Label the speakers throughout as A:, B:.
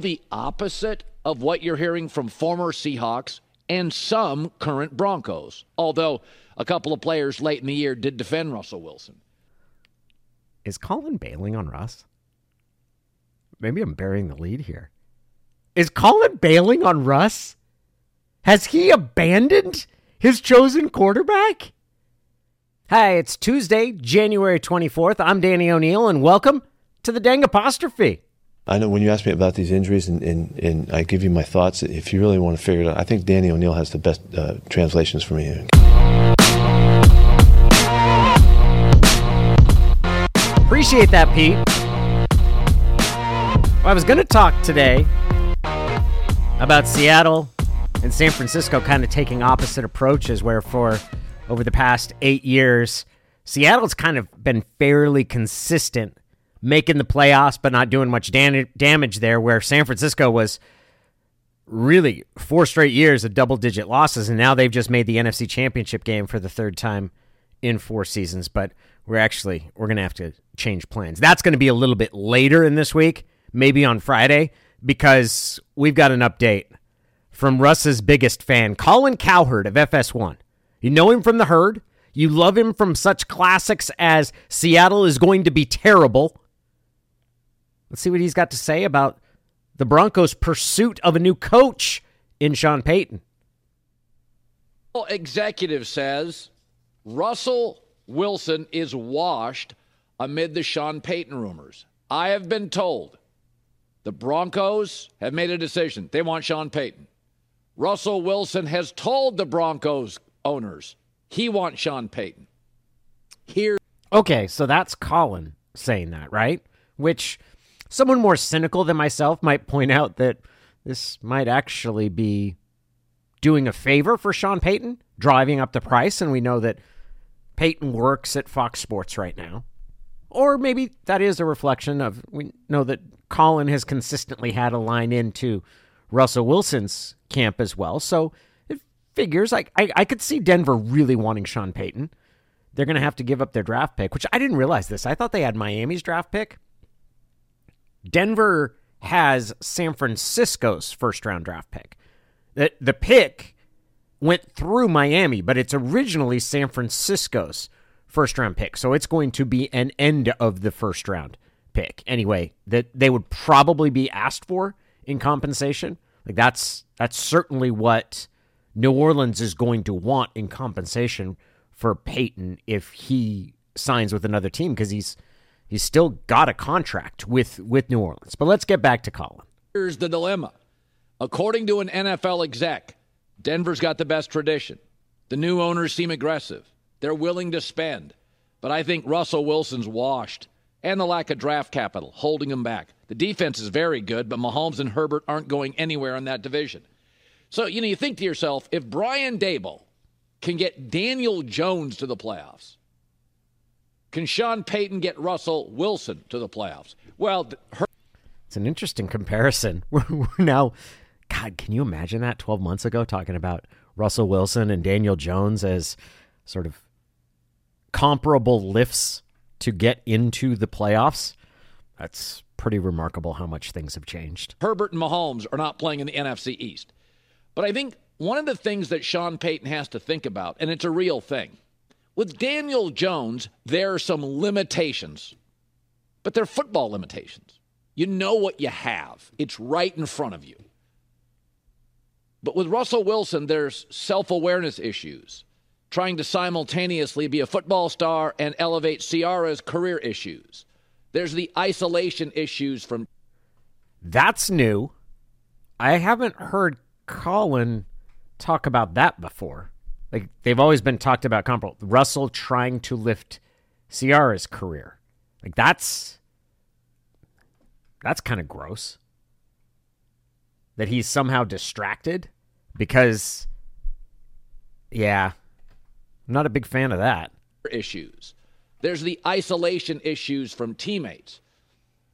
A: the opposite of what you're hearing from former Seahawks and some current Broncos, although a couple of players late in the year did defend Russell Wilson.
B: Is Colin bailing on Russ? Maybe I'm burying the lead here. Is Colin bailing on Russ? Has he abandoned his chosen quarterback? Hi, it's Tuesday, January 24th. I'm Danny O'Neil, and welcome to the Dang Apostrophe.
C: I know when you ask me about these injuries and, and, and I give you my thoughts, if you really want to figure it out, I think Danny O'Neil has the best uh, translations for me.
B: Appreciate that, Pete. Well, I was going to talk today about Seattle and San Francisco kind of taking opposite approaches, where for over the past eight years, Seattle's kind of been fairly consistent making the playoffs, but not doing much damage there, where San Francisco was really four straight years of double digit losses, and now they've just made the NFC Championship game for the third time in four seasons. But we're actually we're gonna have to change plans. That's gonna be a little bit later in this week, maybe on Friday, because we've got an update from Russ's biggest fan, Colin Cowherd of FS1. You know him from the herd. You love him from such classics as Seattle is going to be terrible Let's see what he's got to say about the Broncos' pursuit of a new coach in Sean Payton.
A: Well, Executive says Russell Wilson is washed amid the Sean Payton rumors. I have been told the Broncos have made a decision. They want Sean Payton. Russell Wilson has told the Broncos owners he wants Sean Payton. Here.
B: Okay, so that's Colin saying that, right? Which Someone more cynical than myself might point out that this might actually be doing a favor for Sean Payton, driving up the price. And we know that Payton works at Fox Sports right now. Or maybe that is a reflection of we know that Colin has consistently had a line into Russell Wilson's camp as well. So it figures like I, I could see Denver really wanting Sean Payton. They're going to have to give up their draft pick, which I didn't realize this. I thought they had Miami's draft pick. Denver has San Francisco's first round draft pick. The, the pick went through Miami, but it's originally San Francisco's first round pick. So it's going to be an end of the first round pick. Anyway, that they would probably be asked for in compensation. Like that's that's certainly what New Orleans is going to want in compensation for Payton if he signs with another team because he's He's still got a contract with with New Orleans. But let's get back to Colin.
A: Here's the dilemma. According to an NFL exec, Denver's got the best tradition. The new owners seem aggressive. They're willing to spend. But I think Russell Wilson's washed and the lack of draft capital holding him back. The defense is very good, but Mahomes and Herbert aren't going anywhere in that division. So, you know, you think to yourself, if Brian Daboll can get Daniel Jones to the playoffs, can Sean Payton get Russell Wilson to the playoffs? Well, her-
B: it's an interesting comparison. We're, we're now, God, can you imagine that 12 months ago talking about Russell Wilson and Daniel Jones as sort of comparable lifts to get into the playoffs? That's pretty remarkable how much things have changed.
A: Herbert and Mahomes are not playing in the NFC East. But I think one of the things that Sean Payton has to think about, and it's a real thing, with Daniel Jones, there are some limitations, but they're football limitations. You know what you have, it's right in front of you. But with Russell Wilson, there's self awareness issues, trying to simultaneously be a football star and elevate Ciara's career issues. There's the isolation issues from.
B: That's new. I haven't heard Colin talk about that before. Like they've always been talked about comparable. Russell trying to lift Ciara's career. Like that's that's kind of gross. That he's somehow distracted because yeah, I'm not a big fan of that.
A: Issues. There's the isolation issues from teammates.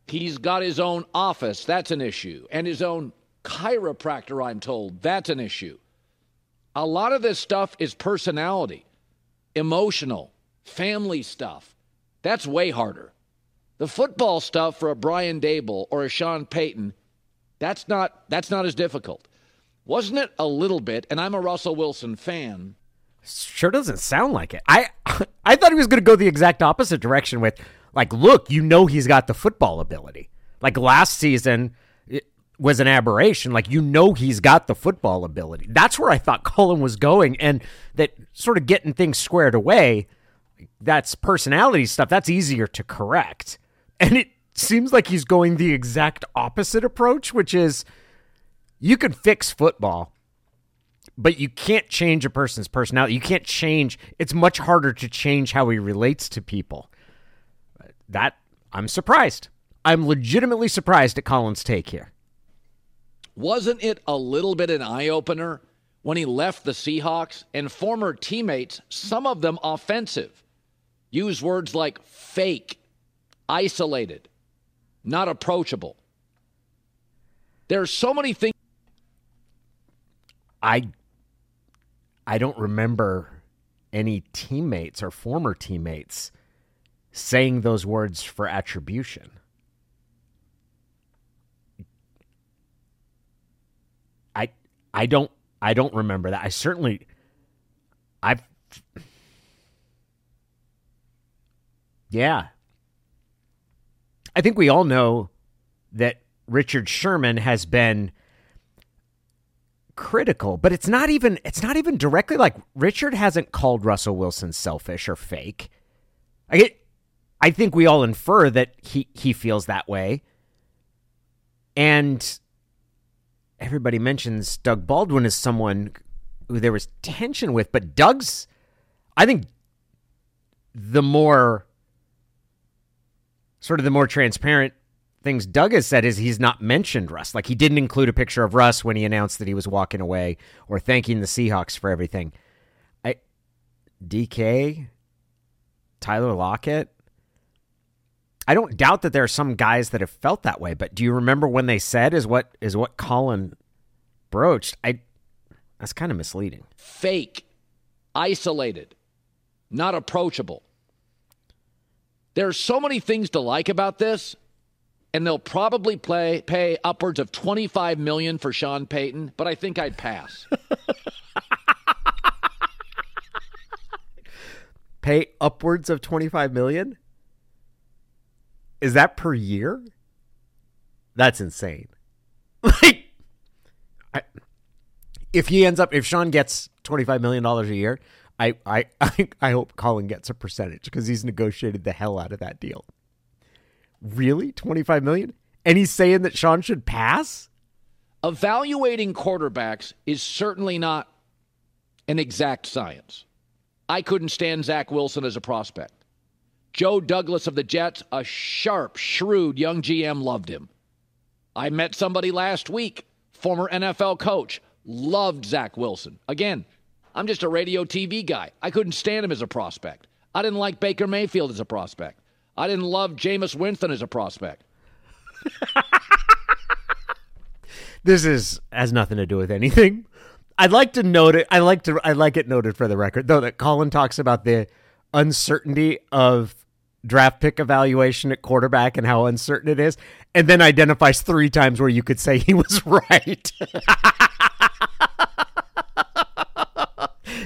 A: He's got his own office, that's an issue, and his own chiropractor, I'm told, that's an issue. A lot of this stuff is personality, emotional, family stuff. That's way harder. The football stuff for a Brian Daboll or a Sean Payton, That's not that's not as difficult. Wasn't it a little bit? And I'm a Russell Wilson fan.
B: Sure doesn't sound like it. I I thought he was going to go the exact opposite direction with like, look, you know he's got the football ability. Like last season was an aberration. Like you know he's got the football ability. That's where I thought Colin was going, and that sort of getting things squared away. That's personality stuff. That's easier to correct, and it seems like he's going the exact opposite approach, which is you can fix football, but you can't change a person's personality. You can't change. It's much harder to change how he relates to people. That I'm surprised. I'm legitimately surprised at Colin's take here.
A: Wasn't it a little bit an eye opener when he left the Seahawks and former teammates, some of them offensive, use words like fake, isolated, not approachable? There's so many things.
B: I I don't remember any teammates or former teammates saying those words for attribution. I don't I don't remember that. I certainly I've Yeah. I think we all know that Richard Sherman has been critical, but it's not even it's not even directly like Richard hasn't called Russell Wilson selfish or fake. I get I think we all infer that he he feels that way. And everybody mentions Doug Baldwin as someone who there was tension with, but Doug's, I think, the more sort of the more transparent things Doug has said is he's not mentioned Russ. Like he didn't include a picture of Russ when he announced that he was walking away or thanking the Seahawks for everything. I DK, Tyler Lockett, I don't doubt that there are some guys that have felt that way, but do you remember when they said is what is what Colin broached? I that's kind of misleading.
A: Fake, isolated, not approachable. There are so many things to like about this, and they'll probably play pay upwards of 25 million for Sean Payton, but I think I'd pass.
B: pay upwards of 25 million? Is that per year? That's insane. Like, I, if he ends up, if Sean gets twenty five million dollars a year, I, I, I, I hope Colin gets a percentage because he's negotiated the hell out of that deal. Really, twenty five million, and he's saying that Sean should pass.
A: Evaluating quarterbacks is certainly not an exact science. I couldn't stand Zach Wilson as a prospect. Joe Douglas of the Jets, a sharp, shrewd young GM, loved him. I met somebody last week, former NFL coach, loved Zach Wilson. Again, I'm just a radio TV guy. I couldn't stand him as a prospect. I didn't like Baker Mayfield as a prospect. I didn't love Jameis Winston as a prospect.
B: this is has nothing to do with anything. I'd like to note it. I like to. I like it noted for the record, though, that Colin talks about the uncertainty of draft pick evaluation at quarterback and how uncertain it is, and then identifies three times where you could say he was right.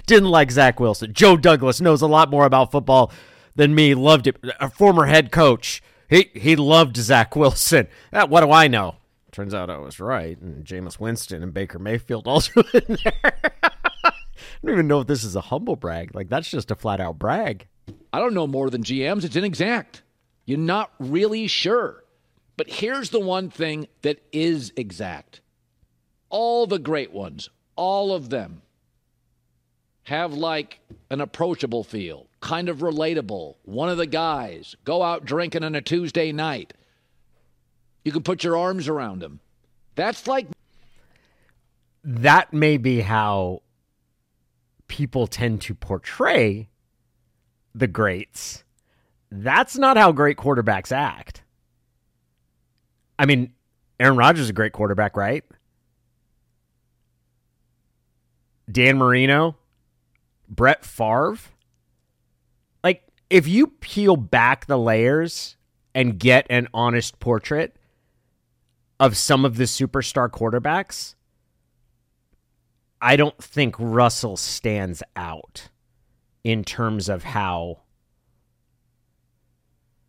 B: Didn't like Zach Wilson. Joe Douglas knows a lot more about football than me. Loved it. A former head coach. He he loved Zach Wilson. Uh, what do I know? Turns out I was right. And Jameis Winston and Baker Mayfield also in there. I don't even know if this is a humble brag. Like that's just a flat out brag.
A: I don't know more than GMs. It's inexact. You're not really sure. But here's the one thing that is exact all the great ones, all of them, have like an approachable feel, kind of relatable. One of the guys, go out drinking on a Tuesday night. You can put your arms around them. That's like.
B: That may be how people tend to portray the greats. That's not how great quarterbacks act. I mean, Aaron Rodgers is a great quarterback, right? Dan Marino, Brett Favre. Like, if you peel back the layers and get an honest portrait, of some of the superstar quarterbacks, I don't think Russell stands out in terms of how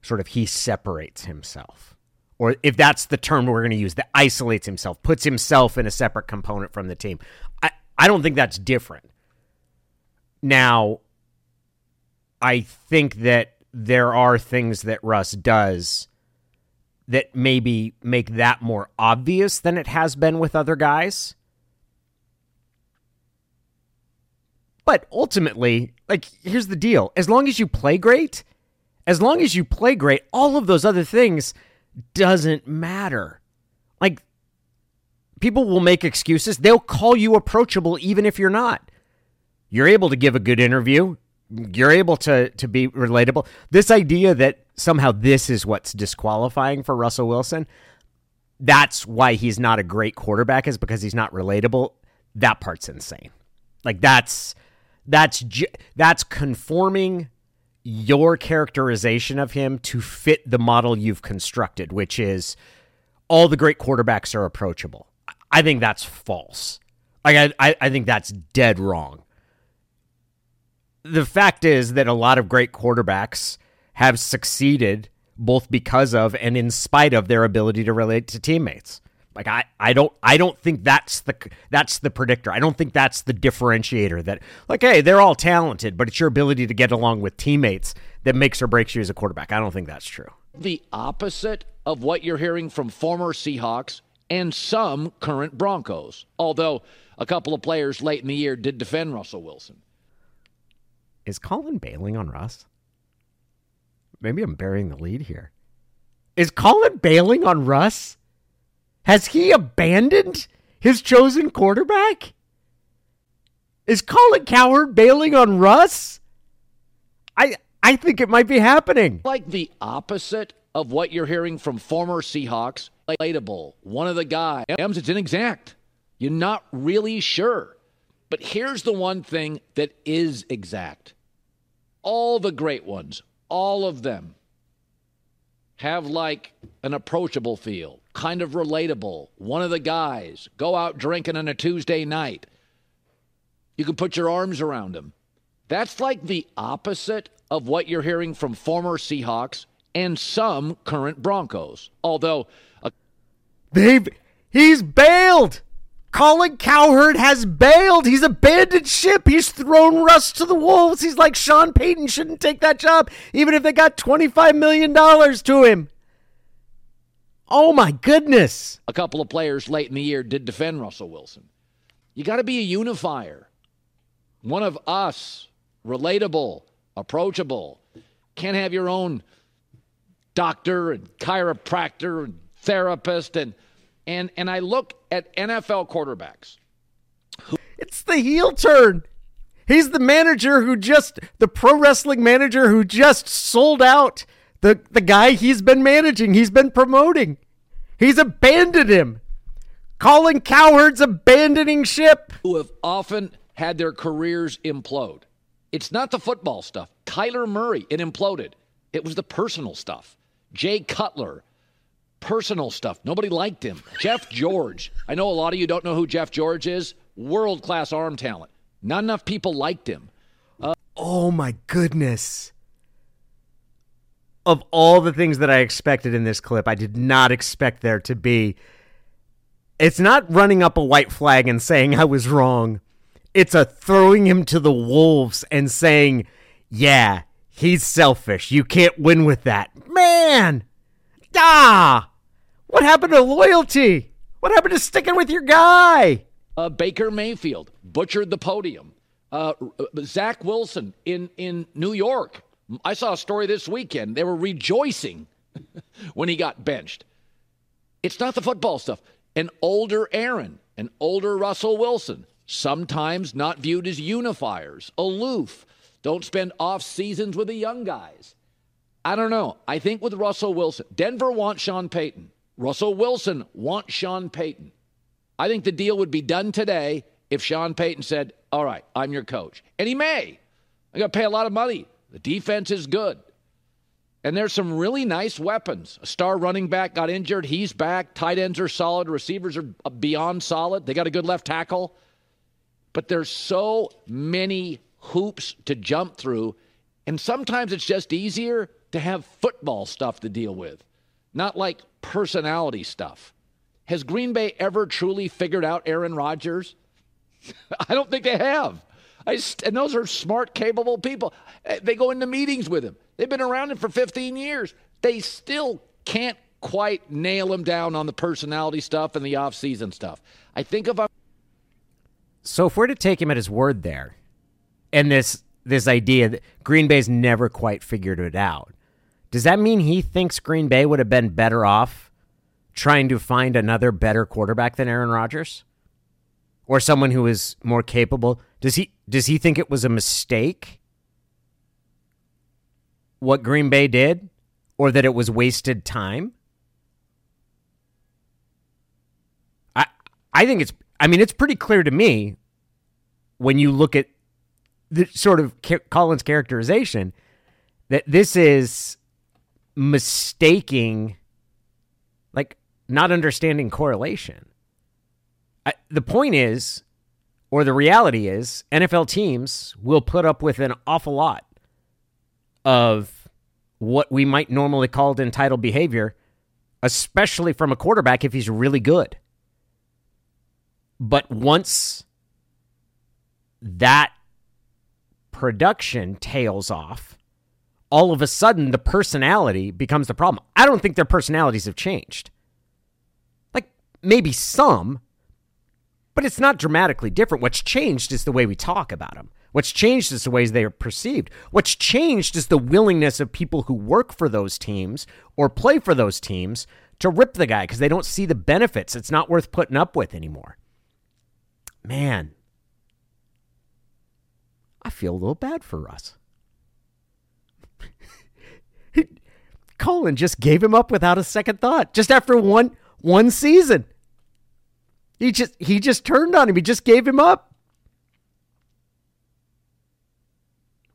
B: sort of he separates himself. Or if that's the term we're going to use, that isolates himself, puts himself in a separate component from the team. I, I don't think that's different. Now, I think that there are things that Russ does that maybe make that more obvious than it has been with other guys. But ultimately, like, here's the deal as long as you play great, as long as you play great, all of those other things doesn't matter. Like, people will make excuses. They'll call you approachable even if you're not. You're able to give a good interview. You're able to to be relatable. This idea that somehow this is what's disqualifying for Russell Wilson, that's why he's not a great quarterback is because he's not relatable. That part's insane. Like that's that's that's conforming your characterization of him to fit the model you've constructed, which is all the great quarterbacks are approachable. I think that's false. Like I, I think that's dead wrong the fact is that a lot of great quarterbacks have succeeded both because of and in spite of their ability to relate to teammates. Like I, I don't I don't think that's the that's the predictor. I don't think that's the differentiator that like hey, they're all talented, but it's your ability to get along with teammates that makes or breaks you as a quarterback. I don't think that's true.
A: The opposite of what you're hearing from former Seahawks and some current Broncos. Although a couple of players late in the year did defend Russell Wilson.
B: Is Colin bailing on Russ? Maybe I'm burying the lead here. Is Colin bailing on Russ? Has he abandoned his chosen quarterback? Is Colin Cowherd bailing on Russ? I I think it might be happening.
A: Like the opposite of what you're hearing from former Seahawks, relatable. One of the guys, it's inexact. You're not really sure. But here's the one thing that is exact all the great ones, all of them, have like an approachable feel, kind of relatable. One of the guys, go out drinking on a Tuesday night. You can put your arms around him. That's like the opposite of what you're hearing from former Seahawks and some current Broncos. Although, a-
B: they've he's bailed. Colin Cowherd has bailed. He's abandoned ship. He's thrown Russ to the wolves. He's like Sean Payton shouldn't take that job, even if they got $25 million to him. Oh my goodness.
A: A couple of players late in the year did defend Russell Wilson. You got to be a unifier. One of us, relatable, approachable. Can't have your own doctor and chiropractor and therapist and and and I look at NFL quarterbacks.
B: It's the heel turn. He's the manager who just the pro wrestling manager who just sold out the the guy he's been managing, he's been promoting. He's abandoned him. Colin Cowherd's abandoning ship.
A: Who have often had their careers implode. It's not the football stuff. Kyler Murray, it imploded. It was the personal stuff. Jay Cutler, personal stuff. Nobody liked him. Jeff George. I know a lot of you don't know who Jeff George is. World class arm talent. Not enough people liked him.
B: Uh, oh my goodness. Of all the things that I expected in this clip, I did not expect there to be. It's not running up a white flag and saying I was wrong. It's a throwing him to the wolves and saying, yeah, he's selfish. You can't win with that. Man! Ah! What happened to loyalty? What happened to sticking with your guy?
A: Uh, Baker Mayfield butchered the podium. Uh, Zach Wilson in, in New York. I saw a story this weekend. They were rejoicing when he got benched. It's not the football stuff. An older Aaron, an older Russell Wilson, sometimes not viewed as unifiers, aloof, don't spend off seasons with the young guys. I don't know. I think with Russell Wilson, Denver wants Sean Payton. Russell Wilson wants Sean Payton. I think the deal would be done today if Sean Payton said, All right, I'm your coach. And he may. I got to pay a lot of money. The defense is good. And there's some really nice weapons. A star running back got injured. He's back. Tight ends are solid. Receivers are beyond solid. They got a good left tackle. But there's so many hoops to jump through. And sometimes it's just easier to have football stuff to deal with, not like personality stuff. Has Green Bay ever truly figured out Aaron Rodgers? I don't think they have. I, and those are smart, capable people. Eh, they go into meetings with him. They've been around him for 15 years. They still can't quite nail him down on the personality stuff and the offseason stuff. I think if I'm.
B: So if we're to take him at his word there, and this this idea that Green Bay's never quite figured it out, does that mean he thinks Green Bay would have been better off trying to find another better quarterback than Aaron Rodgers? Or someone who is more capable? Does he does he think it was a mistake what Green Bay did or that it was wasted time? I I think it's I mean it's pretty clear to me when you look at the sort of Colin's characterization that this is mistaking like not understanding correlation. I, the point is or the reality is NFL teams will put up with an awful lot of what we might normally call entitled behavior, especially from a quarterback if he's really good. But once that production tails off, all of a sudden the personality becomes the problem. I don't think their personalities have changed. Like maybe some, but it's not dramatically different. What's changed is the way we talk about them. What's changed is the ways they are perceived. What's changed is the willingness of people who work for those teams or play for those teams to rip the guy because they don't see the benefits. It's not worth putting up with anymore. Man, I feel a little bad for Russ. Colin just gave him up without a second thought, just after one one season. He just he just turned on him. He just gave him up.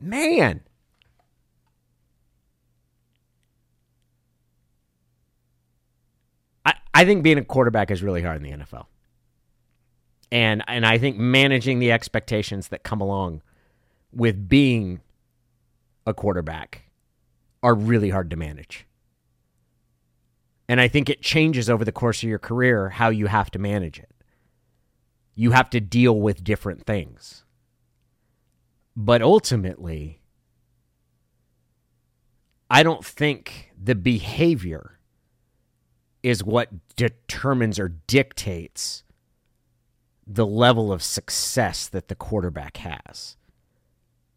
B: Man. I, I think being a quarterback is really hard in the NFL. And and I think managing the expectations that come along with being a quarterback are really hard to manage. And I think it changes over the course of your career how you have to manage it you have to deal with different things. But ultimately, I don't think the behavior is what determines or dictates the level of success that the quarterback has.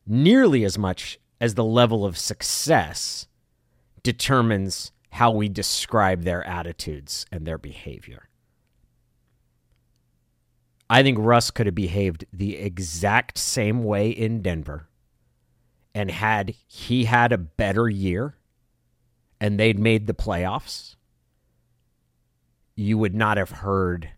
B: Nearly as much as the level of success determines how we describe their attitudes and their behavior. I think Russ could have behaved the exact same way in Denver. And had he had a better year and they'd made the playoffs, you would not have heard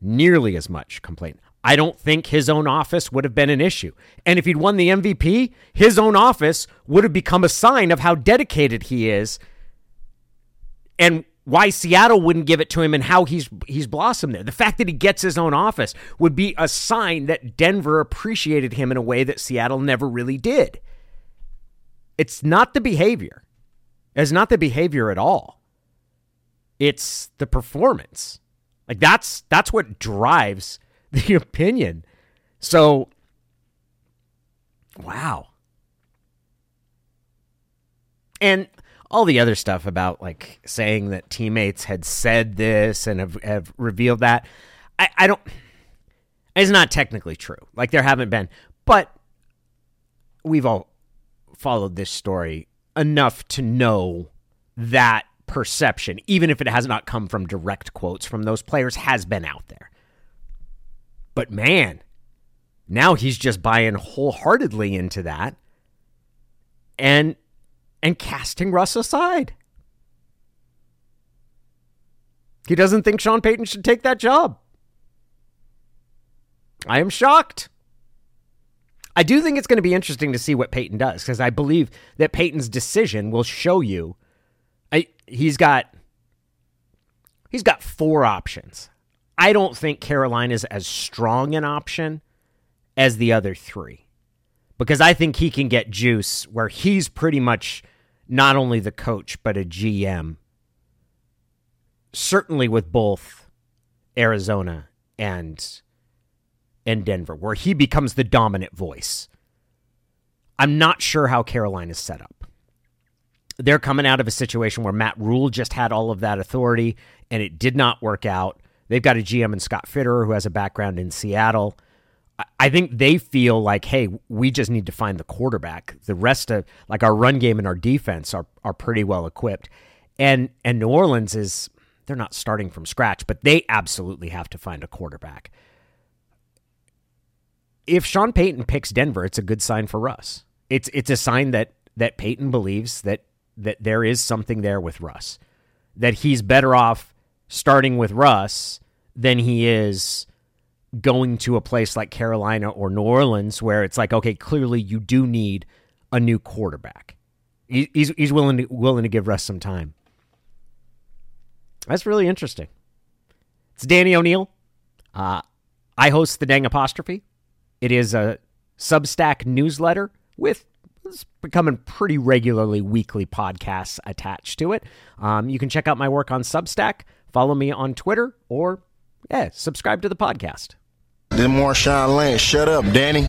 B: nearly as much complaint. I don't think his own office would have been an issue. And if he'd won the MVP, his own office would have become a sign of how dedicated he is and why Seattle wouldn't give it to him and how he's he's blossomed there. The fact that he gets his own office would be a sign that Denver appreciated him in a way that Seattle never really did. It's not the behavior. It's not the behavior at all. It's the performance. Like that's that's what drives the opinion. So wow. And all the other stuff about like saying that teammates had said this and have, have revealed that. I, I don't, it's not technically true. Like there haven't been, but we've all followed this story enough to know that perception, even if it has not come from direct quotes from those players, has been out there. But man, now he's just buying wholeheartedly into that. And and casting Russ aside. He doesn't think Sean Payton should take that job. I am shocked. I do think it's going to be interesting to see what Payton does because I believe that Payton's decision will show you. I, he's got he's got four options. I don't think Carolina's as strong an option as the other three because I think he can get juice where he's pretty much not only the coach but a GM. Certainly with both Arizona and and Denver, where he becomes the dominant voice. I'm not sure how Carolina's set up. They're coming out of a situation where Matt Rhule just had all of that authority and it did not work out. They've got a GM in Scott Fitterer who has a background in Seattle. I think they feel like, hey, we just need to find the quarterback. The rest of like our run game and our defense are are pretty well equipped. And and New Orleans is they're not starting from scratch, but they absolutely have to find a quarterback if Sean Payton picks Denver, it's a good sign for Russ. It's it's a sign that that Payton believes that that there is something there with Russ. That he's better off starting with Russ than he is going to a place like Carolina or New Orleans where it's like, okay, clearly you do need a new quarterback. He's he's willing to willing to give Russ some time. That's really interesting. It's Danny O'Neil. Uh, I host the Dang Apostrophe. It is a Substack newsletter with it's becoming pretty regularly weekly podcasts attached to it. Um, you can check out my work on Substack, follow me on Twitter, or yeah, subscribe to the podcast.
D: Then Marshawn Lynch, shut up, Danny.